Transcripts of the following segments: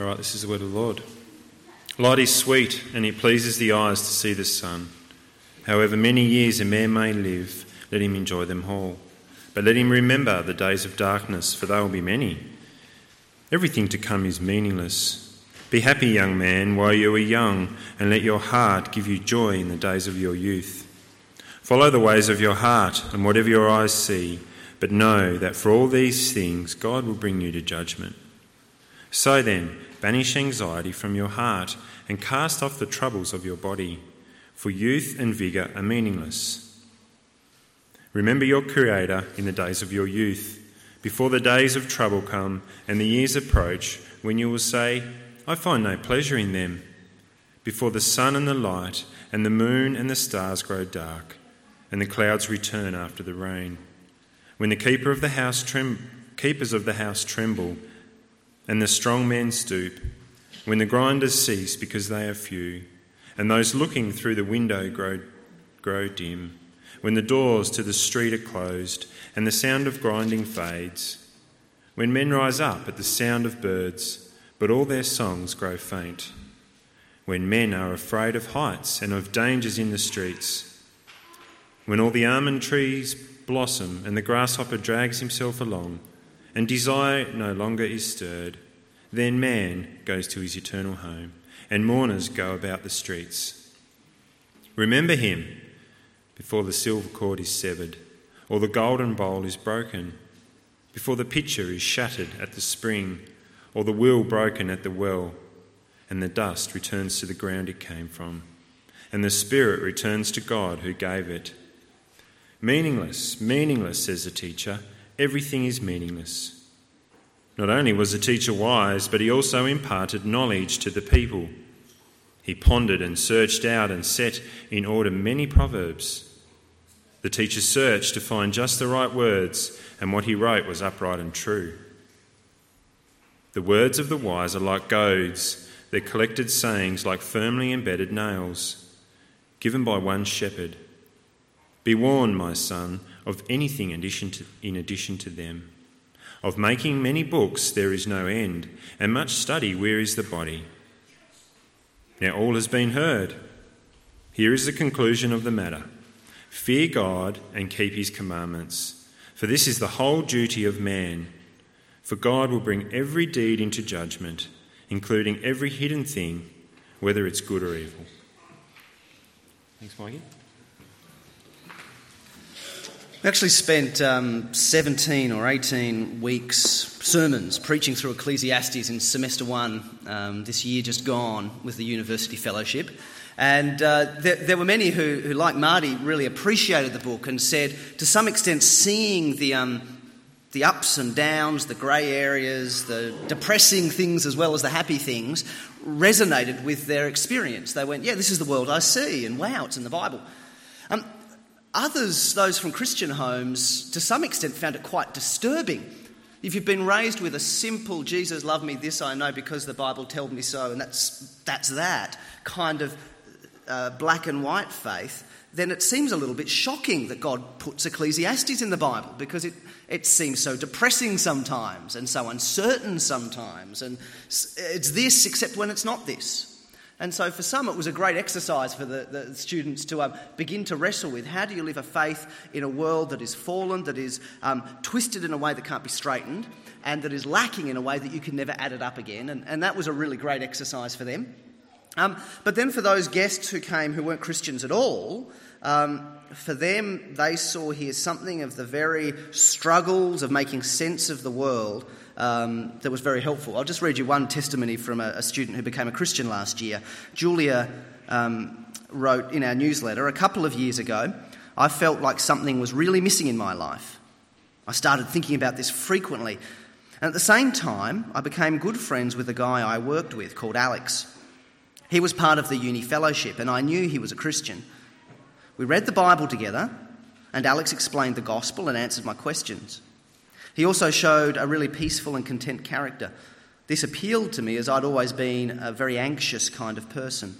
All right, this is the word of the Lord. Light is sweet, and it pleases the eyes to see the sun. However many years a man may live, let him enjoy them all. But let him remember the days of darkness, for they will be many. Everything to come is meaningless. Be happy, young man, while you are young, and let your heart give you joy in the days of your youth. Follow the ways of your heart and whatever your eyes see, but know that for all these things God will bring you to judgment. So then, banish anxiety from your heart and cast off the troubles of your body, for youth and vigour are meaningless. Remember your Creator in the days of your youth, before the days of trouble come and the years approach when you will say, I find no pleasure in them, before the sun and the light and the moon and the stars grow dark and the clouds return after the rain. When the keeper of the house trem- keepers of the house tremble and the strong men stoop, when the grinders cease because they are few, and those looking through the window grow, grow dim, when the doors to the street are closed and the sound of grinding fades, when men rise up at the sound of birds, but all their songs grow faint, when men are afraid of heights and of dangers in the streets, when all the almond trees blossom and the grasshopper drags himself along, and desire no longer is stirred, then man goes to his eternal home, and mourners go about the streets. Remember him before the silver cord is severed, or the golden bowl is broken, before the pitcher is shattered at the spring, or the wheel broken at the well, and the dust returns to the ground it came from, and the spirit returns to God who gave it. Meaningless, meaningless, says the teacher. Everything is meaningless. Not only was the teacher wise, but he also imparted knowledge to the people. He pondered and searched out and set in order many proverbs. The teacher searched to find just the right words, and what he wrote was upright and true. The words of the wise are like goads, their collected sayings like firmly embedded nails, given by one shepherd. Be warned, my son, of anything in addition, to, them. Of making many books there is no end, and much study wearies the body. Now all has been heard. Here is the conclusion of the matter Fear God and keep his commandments, for this is the whole duty of man. For God will bring every deed into judgment, including every hidden thing, whether it's good or evil. Thanks, Mikey. We actually spent um, 17 or 18 weeks sermons preaching through Ecclesiastes in semester one um, this year just gone with the University Fellowship. And uh, there, there, were many who, who, like Marty, really appreciated the book and said, to some extent, seeing the, um, the ups and downs, the grey areas, the depressing things as well as the happy things, resonated with their experience. They went, Yeah, this is the world I see, and wow, it's in the Bible. Others, those from Christian homes, to some extent found it quite disturbing. If you've been raised with a simple Jesus loved me, this I know because the Bible told me so, and that's, that's that kind of uh, black and white faith, then it seems a little bit shocking that God puts Ecclesiastes in the Bible because it, it seems so depressing sometimes and so uncertain sometimes. And it's this except when it's not this. And so, for some, it was a great exercise for the, the students to um, begin to wrestle with how do you live a faith in a world that is fallen, that is um, twisted in a way that can't be straightened, and that is lacking in a way that you can never add it up again. And, and that was a really great exercise for them. Um, but then, for those guests who came who weren't Christians at all, um, for them, they saw here something of the very struggles of making sense of the world um, that was very helpful. I'll just read you one testimony from a, a student who became a Christian last year. Julia um, wrote in our newsletter a couple of years ago, I felt like something was really missing in my life. I started thinking about this frequently. And at the same time, I became good friends with a guy I worked with called Alex. He was part of the uni fellowship, and I knew he was a Christian. We read the Bible together, and Alex explained the gospel and answered my questions. He also showed a really peaceful and content character. This appealed to me as I'd always been a very anxious kind of person.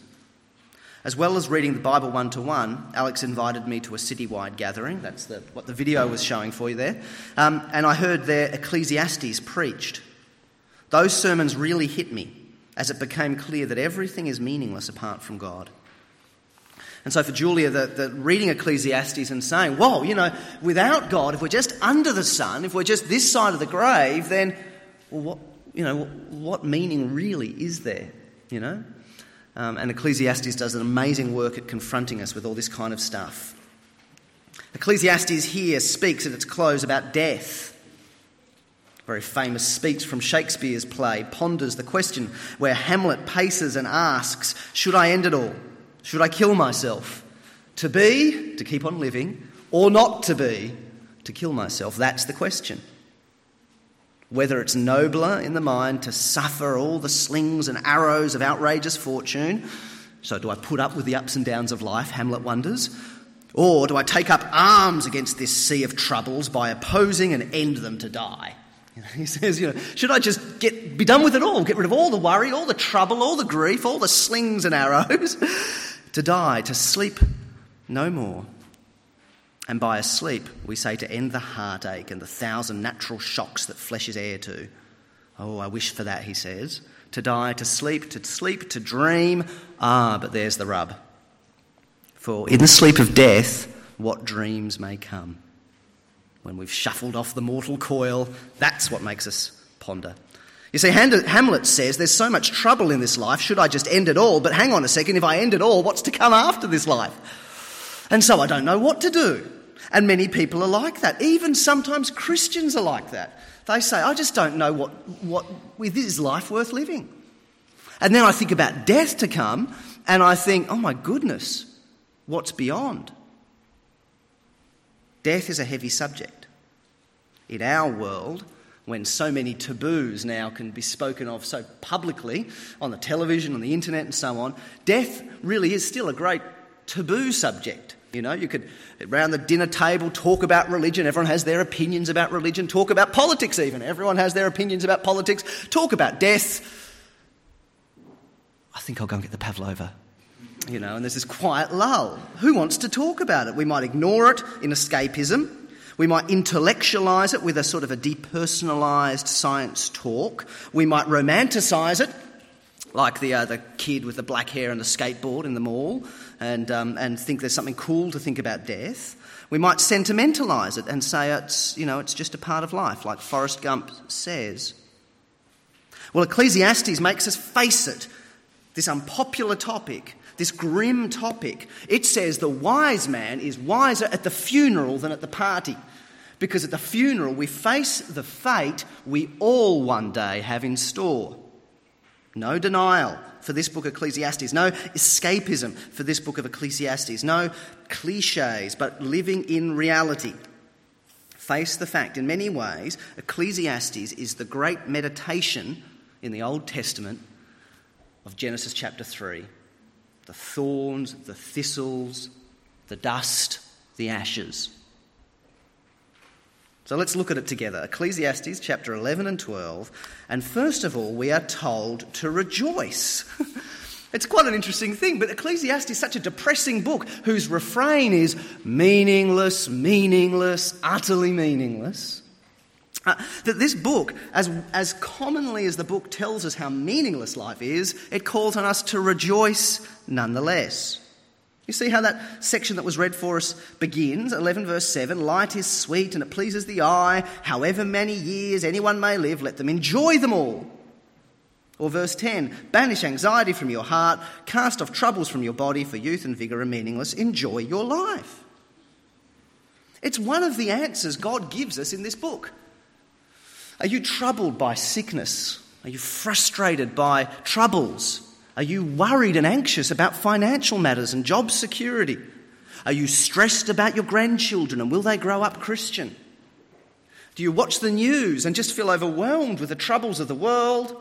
As well as reading the Bible one to one, Alex invited me to a citywide gathering. That's the, what the video was showing for you there. Um, and I heard there Ecclesiastes preached. Those sermons really hit me. as it became clear that everything is meaningless apart from God. And so for Julia, the, the, reading Ecclesiastes and saying, whoa, you know, without God, if we're just under the sun, if we're just this side of the grave, then, well, what, you know, what meaning really is there, you know? Um, and Ecclesiastes does an amazing work at confronting us with all this kind of stuff. Ecclesiastes here speaks at its close about death. A very famous speech from Shakespeare's play ponders the question where Hamlet paces and asks, Should I end it all? Should I kill myself? To be, to keep on living, or not to be, to kill myself? That's the question. Whether it's nobler in the mind to suffer all the slings and arrows of outrageous fortune, so do I put up with the ups and downs of life, Hamlet wonders, or do I take up arms against this sea of troubles by opposing and end them to die? he says, you know, should I just get, be done with it all, get rid of all the worry, all the trouble, all the grief, all the slings and arrows, to die, to sleep no more? And by a sleep, we say to end the heartache and the thousand natural shocks that flesh is heir to. Oh, I wish for that, he says. To die, to sleep, to sleep, to dream. Ah, but there's the rub. For in the sleep of death, what dreams may come. When we've shuffled off the mortal coil, that's what makes us ponder. You see, Hamlet says there's so much trouble in this life, should I just end it all? But hang on a second, if I end it all, what's to come after this life? And so I don't know what to do. And many people are like that. Even sometimes Christians are like that. They say, I just don't know what, what is life worth living. And then I think about death to come, and I think, oh my goodness, what's beyond? Death is a heavy subject. In our world, when so many taboos now can be spoken of so publicly on the television, on the internet, and so on, death really is still a great taboo subject. You know, you could, around the dinner table, talk about religion. Everyone has their opinions about religion. Talk about politics, even. Everyone has their opinions about politics. Talk about death. I think I'll go and get the pavlova you know, and there's this quiet lull. Who wants to talk about it? We might ignore it in escapism. We might intellectualise it with a sort of a depersonalised science talk. We might romanticise it, like the, uh, the kid with the black hair and the skateboard in the mall, and, um, and think there's something cool to think about death. We might sentimentalise it and say it's, you know, it's just a part of life, like Forrest Gump says. Well, Ecclesiastes makes us face it, this unpopular topic, this grim topic. It says the wise man is wiser at the funeral than at the party. Because at the funeral, we face the fate we all one day have in store. No denial for this book of Ecclesiastes, no escapism for this book of Ecclesiastes, no cliches, but living in reality. Face the fact, in many ways, Ecclesiastes is the great meditation in the Old Testament of Genesis chapter 3 the thorns, the thistles, the dust, the ashes. So let's look at it together. Ecclesiastes chapter 11 and 12. And first of all, we are told to rejoice. it's quite an interesting thing, but Ecclesiastes is such a depressing book whose refrain is meaningless, meaningless, utterly meaningless. Uh, that this book, as, as commonly as the book tells us how meaningless life is, it calls on us to rejoice nonetheless. You see how that section that was read for us begins? 11 verse 7 Light is sweet and it pleases the eye. However many years anyone may live, let them enjoy them all. Or verse 10 Banish anxiety from your heart, cast off troubles from your body, for youth and vigour are meaningless. Enjoy your life. It's one of the answers God gives us in this book. Are you troubled by sickness? Are you frustrated by troubles? Are you worried and anxious about financial matters and job security? Are you stressed about your grandchildren and will they grow up Christian? Do you watch the news and just feel overwhelmed with the troubles of the world?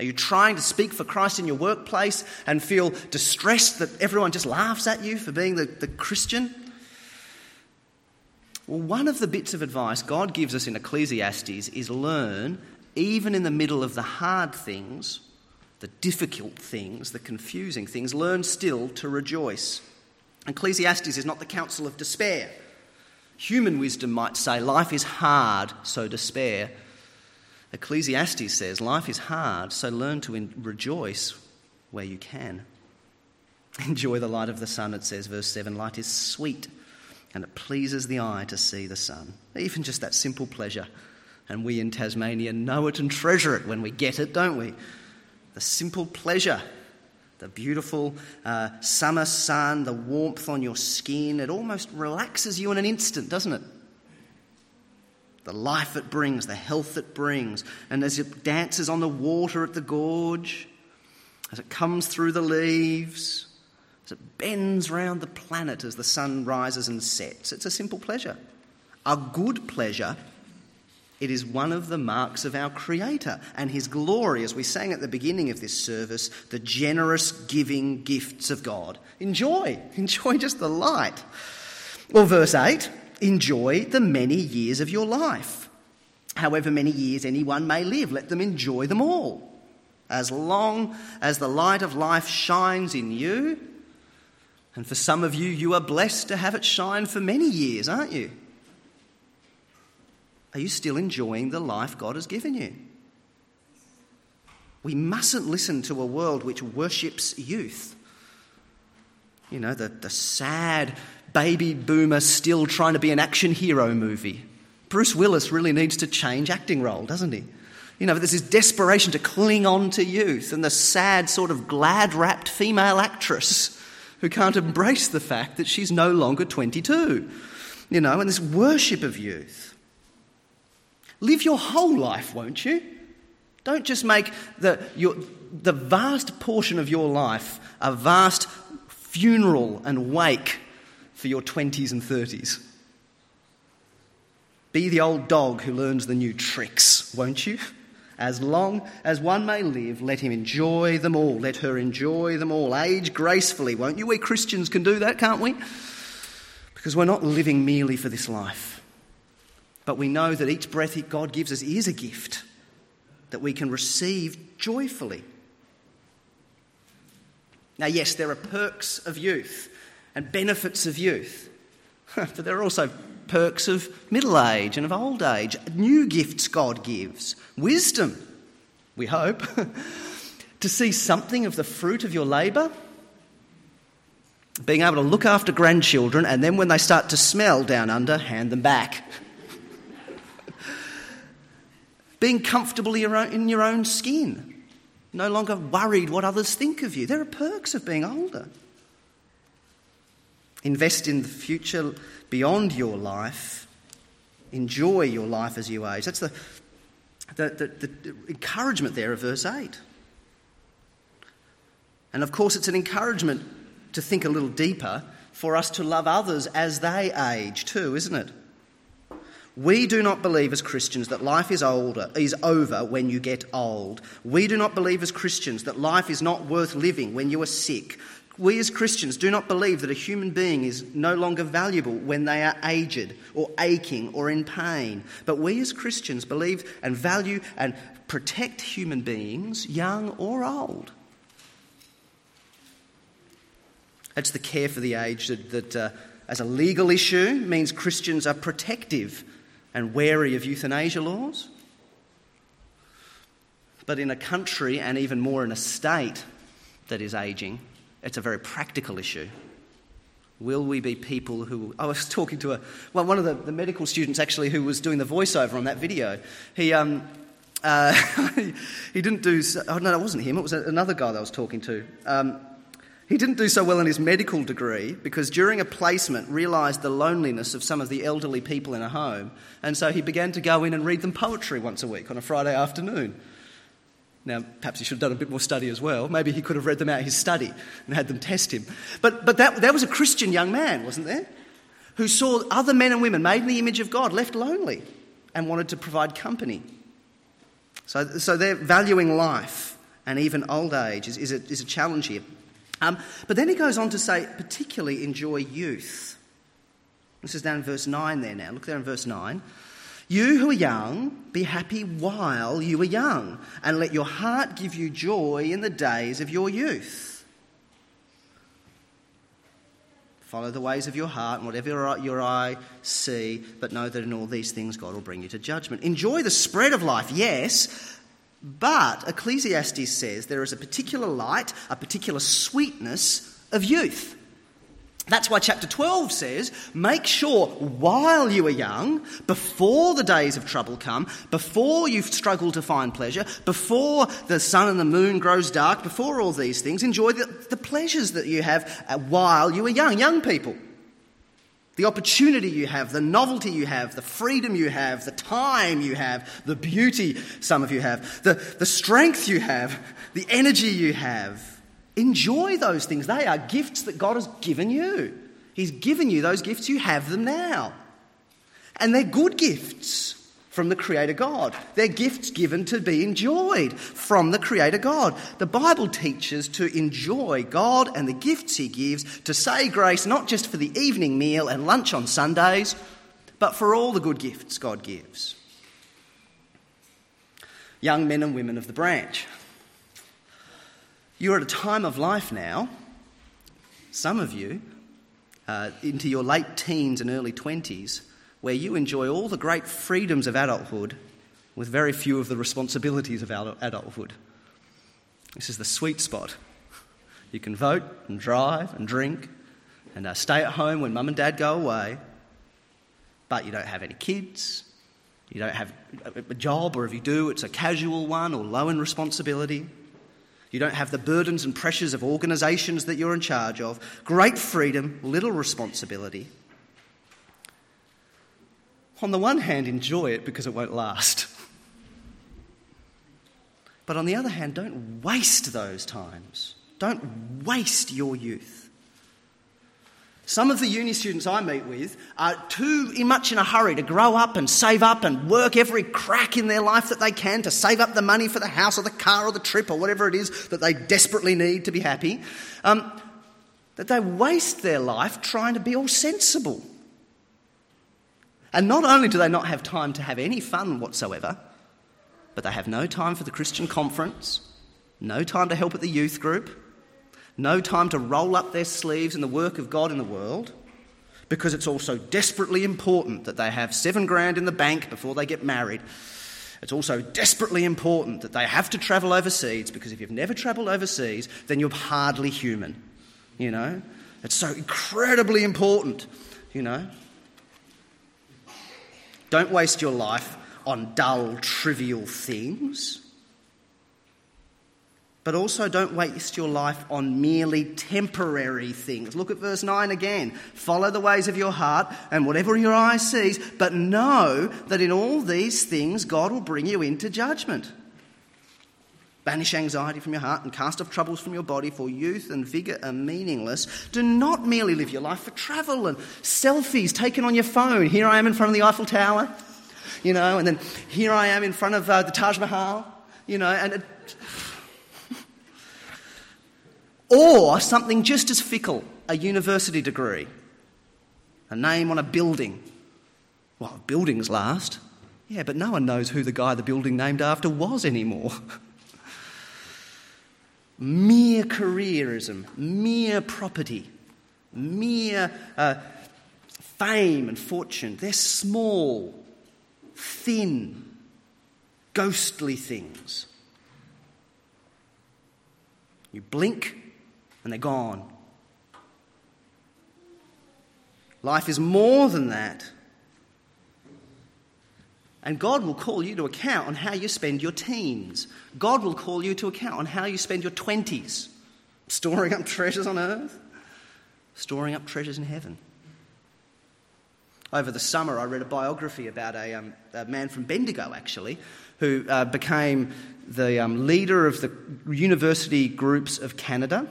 Are you trying to speak for Christ in your workplace and feel distressed that everyone just laughs at you for being the, the Christian? Well, one of the bits of advice God gives us in Ecclesiastes is learn, even in the middle of the hard things, the difficult things, the confusing things, learn still to rejoice. Ecclesiastes is not the counsel of despair. Human wisdom might say life is hard, so despair. Ecclesiastes says, Life is hard, so learn to in- rejoice where you can. Enjoy the light of the sun, it says, verse 7. Light is sweet, and it pleases the eye to see the sun. Even just that simple pleasure. And we in Tasmania know it and treasure it when we get it, don't we? The simple pleasure, the beautiful uh, summer sun, the warmth on your skin, it almost relaxes you in an instant, doesn't it? The life it brings, the health it brings. And as it dances on the water at the gorge, as it comes through the leaves, as it bends round the planet as the sun rises and sets. It's a simple pleasure. A good pleasure. It is one of the marks of our Creator and His glory, as we sang at the beginning of this service, the generous giving gifts of God. Enjoy, enjoy just the light. Well, verse 8 enjoy the many years of your life. However many years anyone may live, let them enjoy them all. As long as the light of life shines in you, and for some of you, you are blessed to have it shine for many years, aren't you? Are you still enjoying the life God has given you? We mustn't listen to a world which worships youth. You know, the, the sad baby boomer still trying to be an action hero movie. Bruce Willis really needs to change acting role, doesn't he? You know, there's this desperation to cling on to youth and the sad, sort of glad wrapped female actress who can't embrace the fact that she's no longer 22. You know, and this worship of youth. Live your whole life, won't you? Don't just make the, your, the vast portion of your life a vast funeral and wake for your 20s and 30s. Be the old dog who learns the new tricks, won't you? As long as one may live, let him enjoy them all. Let her enjoy them all. Age gracefully, won't you? We Christians can do that, can't we? Because we're not living merely for this life. But we know that each breath God gives us is a gift that we can receive joyfully. Now, yes, there are perks of youth and benefits of youth, but there are also perks of middle age and of old age, new gifts God gives, wisdom, we hope, to see something of the fruit of your labour, being able to look after grandchildren, and then when they start to smell down under, hand them back. being comfortable in your own skin, no longer worried what others think of you. There are perks of being older. Invest in the future beyond your life. Enjoy your life as you age. That's the, the, the, the encouragement there of verse 8. And of course, it's an encouragement to think a little deeper for us to love others as they age too, isn't it? We do not believe as Christians that life is older is over when you get old. We do not believe as Christians that life is not worth living when you are sick we as Christians do not believe that a human being is no longer valuable when they are aged or aching or in pain. But we as Christians believe and value and protect human beings, young or old. It's the care for the aged that, that uh, as a legal issue, means Christians are protective and wary of euthanasia laws. But in a country, and even more in a state that is aging, it's a very practical issue. Will we be people who. I was talking to a, well, one of the, the medical students actually who was doing the voiceover on that video. He, um, uh, he didn't do. Oh, no, it wasn't him, it was another guy that I was talking to. Um, he didn't do so well in his medical degree because during a placement realised the loneliness of some of the elderly people in a home, and so he began to go in and read them poetry once a week on a Friday afternoon. Now, perhaps he should have done a bit more study as well. Maybe he could have read them out his study and had them test him. But, but that, that was a Christian young man, wasn't there? Who saw other men and women made in the image of God left lonely and wanted to provide company. So, so they're valuing life and even old age is, is, a, is a challenge here. Um, but then he goes on to say, particularly enjoy youth. This is down in verse 9 there now. Look there in verse 9. You who are young, be happy while you are young, and let your heart give you joy in the days of your youth. Follow the ways of your heart and whatever your eye see, but know that in all these things God will bring you to judgment. Enjoy the spread of life, yes, but Ecclesiastes says there is a particular light, a particular sweetness of youth. That's why chapter 12 says, make sure while you are young, before the days of trouble come, before you struggle to find pleasure, before the sun and the moon grows dark, before all these things, enjoy the, the pleasures that you have uh, while you are young, young people. The opportunity you have, the novelty you have, the freedom you have, the time you have, the beauty some of you have, the, the strength you have, the energy you have. Enjoy those things. They are gifts that God has given you. He's given you those gifts, you have them now. And they're good gifts from the Creator God. They're gifts given to be enjoyed from the Creator God. The Bible teaches to enjoy God and the gifts He gives, to say grace not just for the evening meal and lunch on Sundays, but for all the good gifts God gives. Young men and women of the branch. You're at a time of life now, some of you, uh, into your late teens and early 20s, where you enjoy all the great freedoms of adulthood with very few of the responsibilities of adulthood. This is the sweet spot. You can vote and drive and drink and uh, stay at home when mum and dad go away, but you don't have any kids. You don't have a job, or if you do, it's a casual one or low in responsibility. You don't have the burdens and pressures of organisations that you're in charge of. Great freedom, little responsibility. On the one hand, enjoy it because it won't last. But on the other hand, don't waste those times. Don't waste your youth. Some of the uni students I meet with are too much in a hurry to grow up and save up and work every crack in their life that they can to save up the money for the house or the car or the trip or whatever it is that they desperately need to be happy. Um, that they waste their life trying to be all sensible. And not only do they not have time to have any fun whatsoever, but they have no time for the Christian conference, no time to help at the youth group, no time to roll up their sleeves in the work of God in the world, because it's also desperately important that they have seven grand in the bank before they get married. It's also desperately important that they have to travel overseas, because if you've never travelled overseas, then you're hardly human. You know? It's so incredibly important, you know? Don't waste your life on dull, trivial things but also don't waste your life on merely temporary things. Look at verse 9 again. Follow the ways of your heart and whatever your eye sees, but know that in all these things God will bring you into judgment. Banish anxiety from your heart and cast off troubles from your body, for youth and vigour are meaningless. Do not merely live your life for travel and selfies taken on your phone. Here I am in front of the Eiffel Tower, you know, and then here I am in front of uh, the Taj Mahal, you know, and. It, or something just as fickle, a university degree, a name on a building. Well, buildings last. Yeah, but no one knows who the guy the building named after was anymore. mere careerism, mere property, mere uh, fame and fortune. They're small, thin, ghostly things. You blink and they're gone. Life is more than that. And God will call you to account on how you spend your teens. God will call you to account on how you spend your 20s. Storing up treasures on earth, storing up treasures in heaven. Over the summer, I read a biography about a, um, a man from Bendigo, actually, who uh, became the um, leader of the university groups of Canada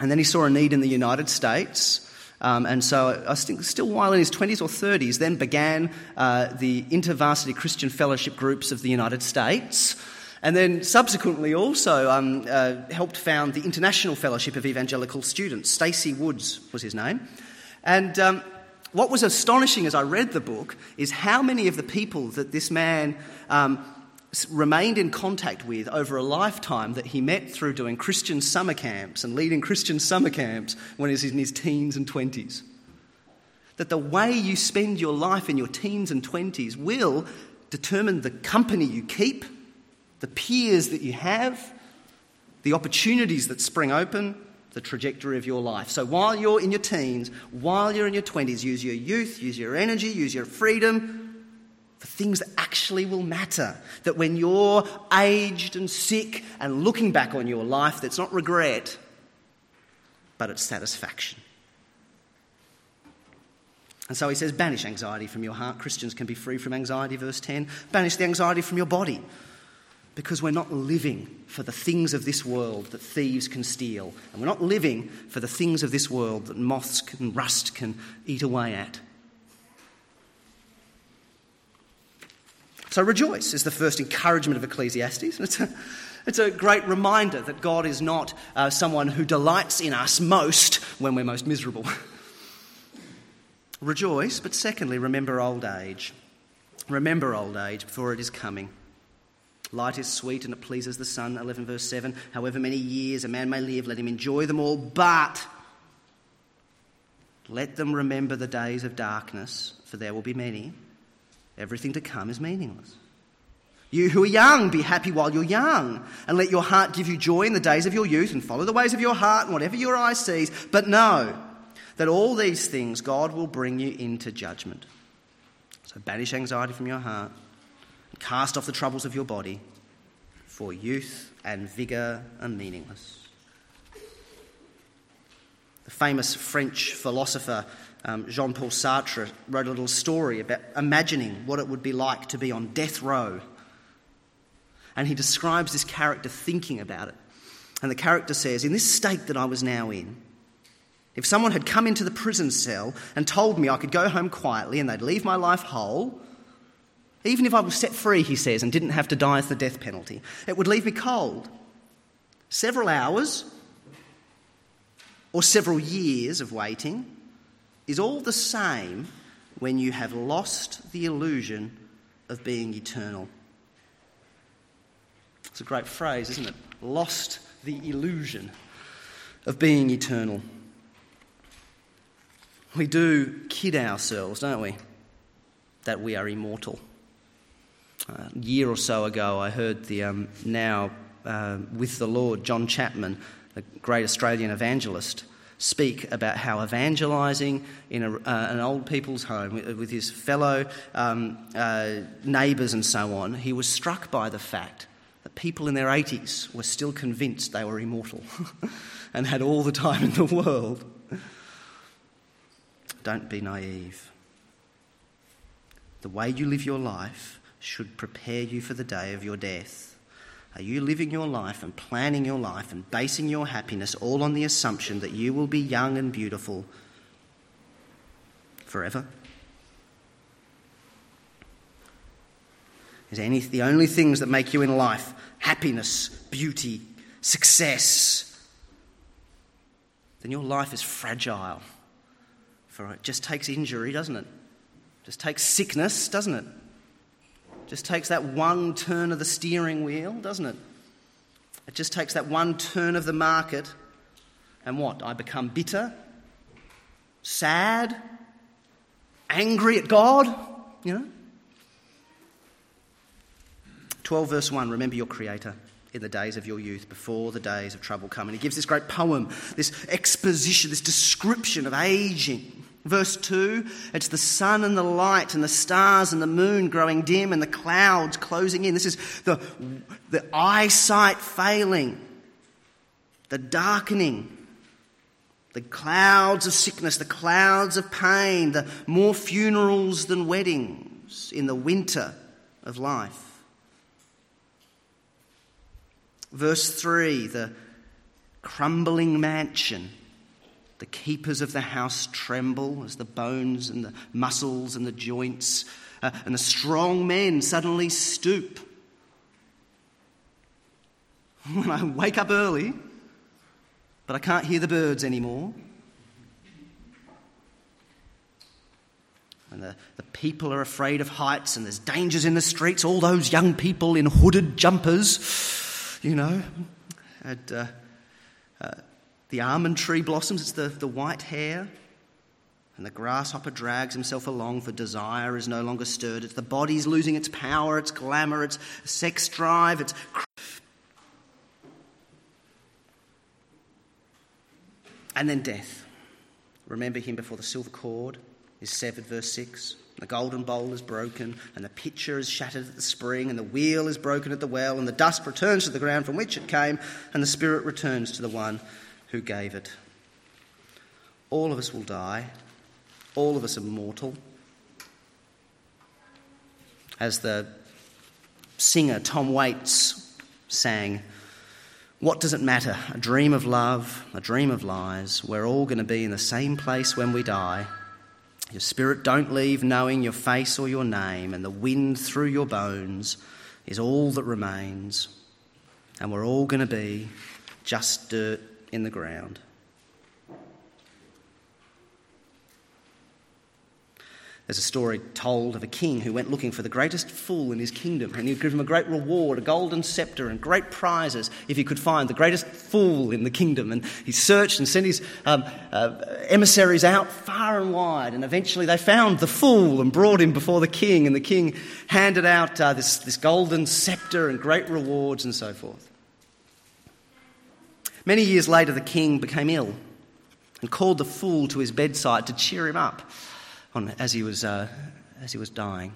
and then he saw a need in the United States. Um, and so, I think still while in his 20s or 30s, then began uh, the InterVarsity Christian Fellowship groups of the United States. And then subsequently also um, uh, helped found the International Fellowship of Evangelical Students. Stacey Woods was his name. And um, what was astonishing as I read the book is how many of the people that this man um, remained in contact with over a lifetime that he met through doing Christian summer camps and leading Christian summer camps when he was in his teens and 20s. That the way you spend your life in your teens and 20s will determine the company you keep, the peers that you have, the opportunities that spring open, the trajectory of your life. So while you're in your teens, while you're in your 20s, use your youth, use your energy, use your freedom for things that actually will matter. That when you're aged and sick and looking back on your life, that's not regret, but it's satisfaction. And so he says, banish anxiety from your heart. Christians can be free from anxiety, verse 10. Banish the anxiety from your body. Because we're not living for the things of this world that thieves can steal. And we're not living for the things of this world that moths and rust can eat away at. So rejoice is the first encouragement of Ecclesiastes. It's a, it's a great reminder that God is not uh, someone who delights in us most when we're most miserable. Rejoice, but secondly, remember old age. Remember old age before it is coming. Light is sweet and it pleases the sun. 11 verse 7. However many years a man may live, let him enjoy them all, but let them remember the days of darkness, for there will be many. Everything to come is meaningless. You who are young, be happy while you're young, and let your heart give you joy in the days of your youth, and follow the ways of your heart and whatever your eye sees. But know that all these things God will bring you into judgment. So banish anxiety from your heart, and cast off the troubles of your body, for youth and vigour are meaningless. The famous French philosopher um, Jean Paul Sartre wrote a little story about imagining what it would be like to be on death row. And he describes this character thinking about it. And the character says, In this state that I was now in, if someone had come into the prison cell and told me I could go home quietly and they'd leave my life whole, even if I was set free, he says, and didn't have to die as the death penalty, it would leave me cold. Several hours or several years of waiting is all the same when you have lost the illusion of being eternal. It's a great phrase, isn't it? Lost the illusion of being eternal. We do kid ourselves, don't we? That we are immortal. Uh, a year or so ago, I heard the um, now uh, with the Lord, John Chapman, the great Australian evangelist, speak about how evangelizing in a, uh, an old people's home with, with his fellow um, uh, neighbours and so on, he was struck by the fact that people in their 80s were still convinced they were immortal and had all the time in the world. Don't be naive. The way you live your life should prepare you for the day of your death. Are you living your life and planning your life and basing your happiness all on the assumption that you will be young and beautiful forever? Is any the only things that make you in life happiness, beauty, success? Then your life is fragile. For it just takes injury, doesn't it? Just takes sickness, doesn't it? Just takes that one turn of the steering wheel, doesn't it? It just takes that one turn of the market, and what? I become bitter, sad, angry at God, you know? 12 verse 1 Remember your Creator in the days of your youth, before the days of trouble come. And he gives this great poem, this exposition, this description of aging. Verse 2 it's the sun and the light and the stars and the moon growing dim and the clouds closing in. This is the, the eyesight failing, the darkening, the clouds of sickness, the clouds of pain, the more funerals than weddings in the winter of life. Verse 3 the crumbling mansion the keepers of the house tremble as the bones and the muscles and the joints uh, and the strong men suddenly stoop. When I wake up early, but I can't hear the birds anymore. and the, the people are afraid of heights, and there's dangers in the streets. All those young people in hooded jumpers, you know, and uh, the almond tree blossoms, it's the, the white hair. And the grasshopper drags himself along, for desire is no longer stirred. It's the body's losing its power, its glamour, its sex drive, its. And then death. Remember him before the silver cord is severed, verse 6. The golden bowl is broken, and the pitcher is shattered at the spring, and the wheel is broken at the well, and the dust returns to the ground from which it came, and the spirit returns to the one who gave it. All of us will die. All of us are mortal. As the singer Tom Waits sang, What does it matter? A dream of love, a dream of lies. We're all going to be in the same place when we die. Your spirit don't leave knowing your face or your name, and the wind through your bones is all that remains. And we're all going to be just dirt in the ground. There's a story told of a king who went looking for the greatest fool in his kingdom, and he'd give him a great reward, a golden scepter, and great prizes if he could find the greatest fool in the kingdom. And he searched and sent his um, uh, emissaries out far and wide, and eventually they found the fool and brought him before the king, and the king handed out uh, this, this golden scepter and great rewards and so forth. Many years later, the king became ill and called the fool to his bedside to cheer him up on, as, he was, uh, as he was dying.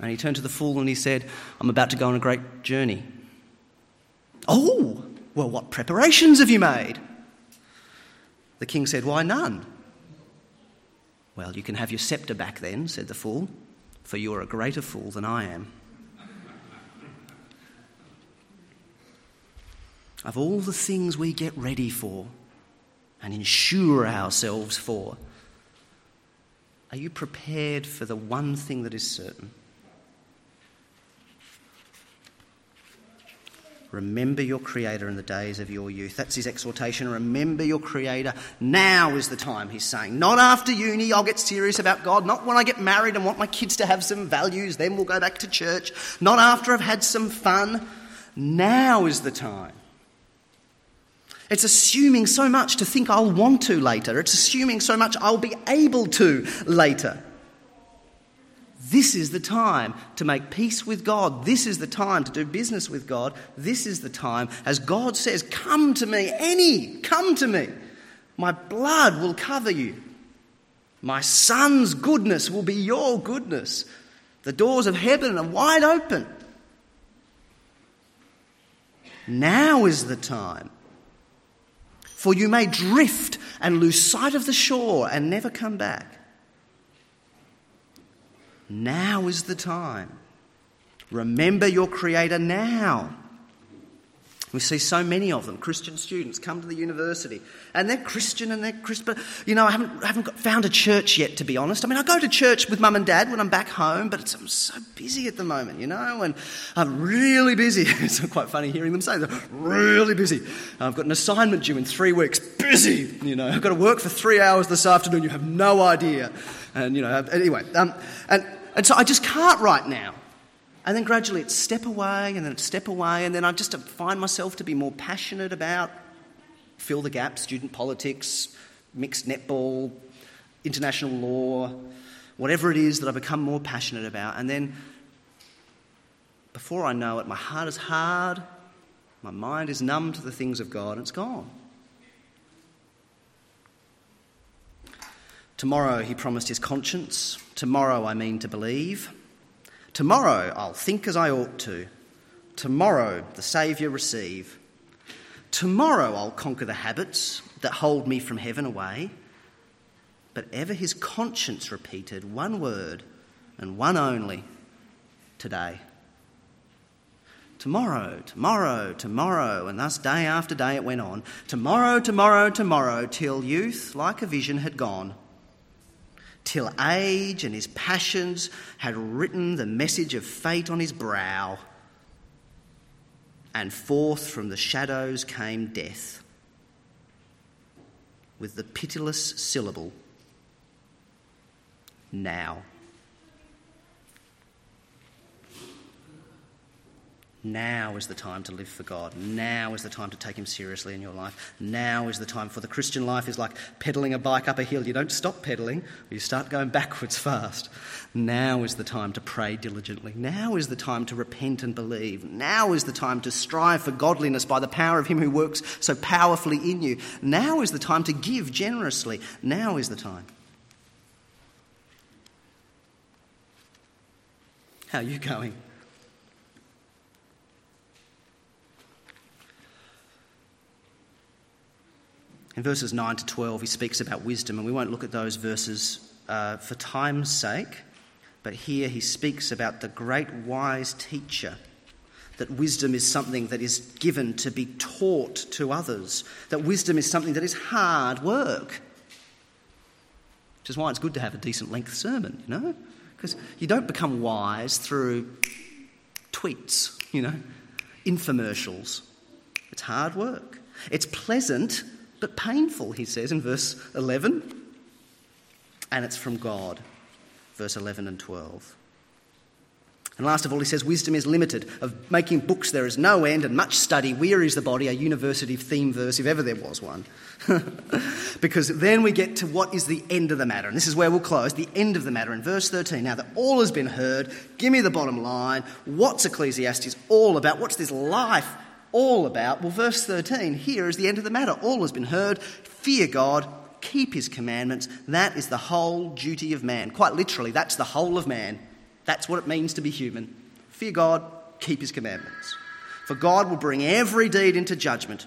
And he turned to the fool and he said, I'm about to go on a great journey. Oh, well, what preparations have you made? The king said, Why, none. Well, you can have your sceptre back then, said the fool, for you are a greater fool than I am. Of all the things we get ready for and ensure ourselves for, are you prepared for the one thing that is certain? Remember your Creator in the days of your youth. That's his exhortation. Remember your Creator. Now is the time, he's saying. Not after uni, I'll get serious about God. Not when I get married and want my kids to have some values, then we'll go back to church. Not after I've had some fun. Now is the time. It's assuming so much to think I'll want to later. It's assuming so much I'll be able to later. This is the time to make peace with God. This is the time to do business with God. This is the time, as God says, Come to me, any, come to me. My blood will cover you. My son's goodness will be your goodness. The doors of heaven are wide open. Now is the time for you may drift and lose sight of the shore and never come back. Now is the time. Remember your Creator now. We see so many of them, Christian students, come to the university, and they're Christian and they're Christian. But, you know, I haven't, I haven't got, found a church yet, to be honest. I mean, I go to church with mum and dad when I'm back home, but I'm so busy at the moment, you know, and I'm really busy. it's quite funny hearing them say they're really busy. I've got an assignment due in three weeks, busy, you know, I've got to work for three hours this afternoon, you have no idea. And, you know, anyway, um, and, and so I just can't right now. And then gradually it's step away and then it's step away, and then I just find myself to be more passionate about fill the gap, student politics, mixed netball, international law, whatever it is that I become more passionate about. And then before I know it, my heart is hard, my mind is numb to the things of God, and it's gone. Tomorrow, he promised his conscience. Tomorrow, I mean to believe. Tomorrow I'll think as I ought to. Tomorrow the Saviour receive. Tomorrow I'll conquer the habits that hold me from heaven away. But ever his conscience repeated one word and one only today. Tomorrow, tomorrow, tomorrow, and thus day after day it went on. Tomorrow, tomorrow, tomorrow, till youth, like a vision, had gone till age and his passions had written the message of fate on his brow. And forth from the shadows came death with the pitiless syllable now. Now is the time to live for God. Now is the time to take Him seriously in your life. Now is the time for the Christian life is like pedaling a bike up a hill. You don't stop pedaling, you start going backwards fast. Now is the time to pray diligently. Now is the time to repent and believe. Now is the time to strive for godliness by the power of Him who works so powerfully in you. Now is the time to give generously. Now is the time. How are you going? In verses 9 to 12, he speaks about wisdom, and we won't look at those verses uh, for time's sake, but here he speaks about the great wise teacher. That wisdom is something that is given to be taught to others. That wisdom is something that is hard work. Which is why it's good to have a decent length sermon, you know? Because you don't become wise through tweets, you know, infomercials. It's hard work. It's pleasant but painful, he says in verse 11. And it's from God, verse 11 and 12. And last of all, he says, Wisdom is limited. Of making books there is no end, and much study wearies the body, a university theme verse, if ever there was one. because then we get to what is the end of the matter. And this is where we'll close the end of the matter in verse 13. Now that all has been heard, give me the bottom line. What's Ecclesiastes all about? What's this life all about? Well, verse 13 here is the end of the matter. All has been heard. Fear God, keep his commandments. That is the whole duty of man. Quite literally, that's the whole of man. That's what it means to be human. Fear God, keep his commandments. For God will bring every deed into judgment,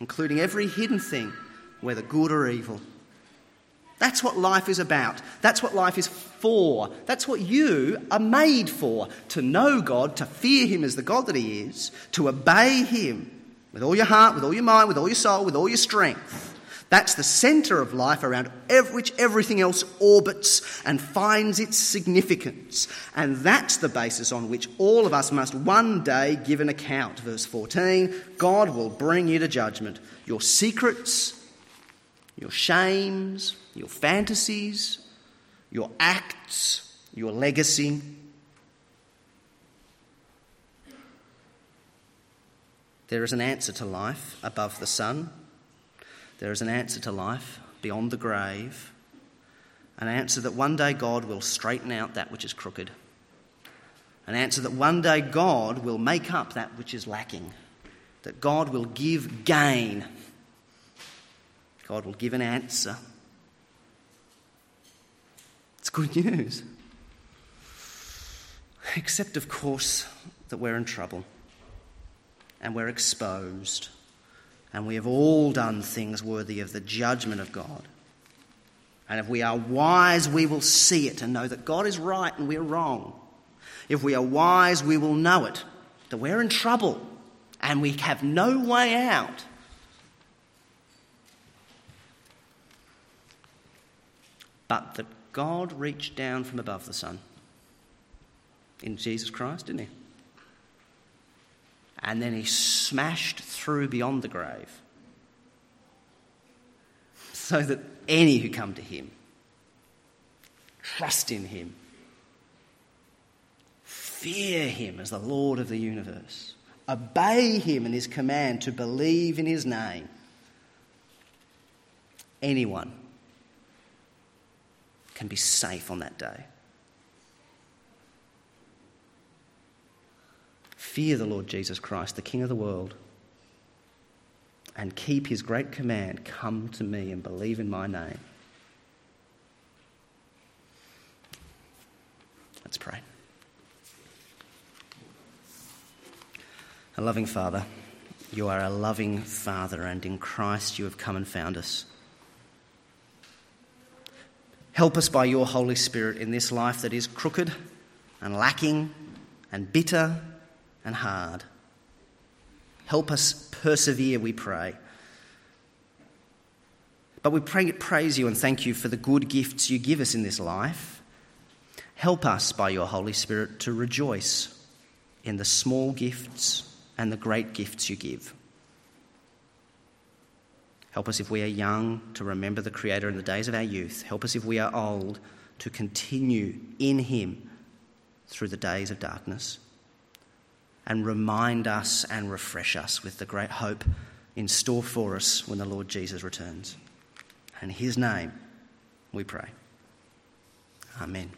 including every hidden thing, whether good or evil. That's what life is about. That's what life is for. That's what you are made for to know God, to fear Him as the God that He is, to obey Him with all your heart, with all your mind, with all your soul, with all your strength. That's the centre of life around which everything else orbits and finds its significance. And that's the basis on which all of us must one day give an account. Verse 14 God will bring you to judgment. Your secrets, your shames, your fantasies, your acts, your legacy. There is an answer to life above the sun. There is an answer to life beyond the grave. An answer that one day God will straighten out that which is crooked. An answer that one day God will make up that which is lacking. That God will give gain. God will give an answer it's good news. Except, of course, that we're in trouble and we're exposed and we have all done things worthy of the judgment of God. And if we are wise, we will see it and know that God is right and we're wrong. If we are wise, we will know it, that we're in trouble and we have no way out. But that God reached down from above the sun in Jesus Christ, didn't he? And then he smashed through beyond the grave so that any who come to him trust in him, fear him as the Lord of the universe, obey him in his command to believe in his name. Anyone can be safe on that day. Fear the Lord Jesus Christ, the King of the world, and keep his great command come to me and believe in my name. Let's pray. A loving Father, you are a loving Father, and in Christ you have come and found us. Help us by your Holy Spirit in this life that is crooked and lacking and bitter and hard. Help us persevere, we pray. But we pray, praise you and thank you for the good gifts you give us in this life. Help us by your Holy Spirit to rejoice in the small gifts and the great gifts you give. Help us if we are young to remember the Creator in the days of our youth. Help us if we are old to continue in Him through the days of darkness and remind us and refresh us with the great hope in store for us when the Lord Jesus returns. In His name we pray. Amen.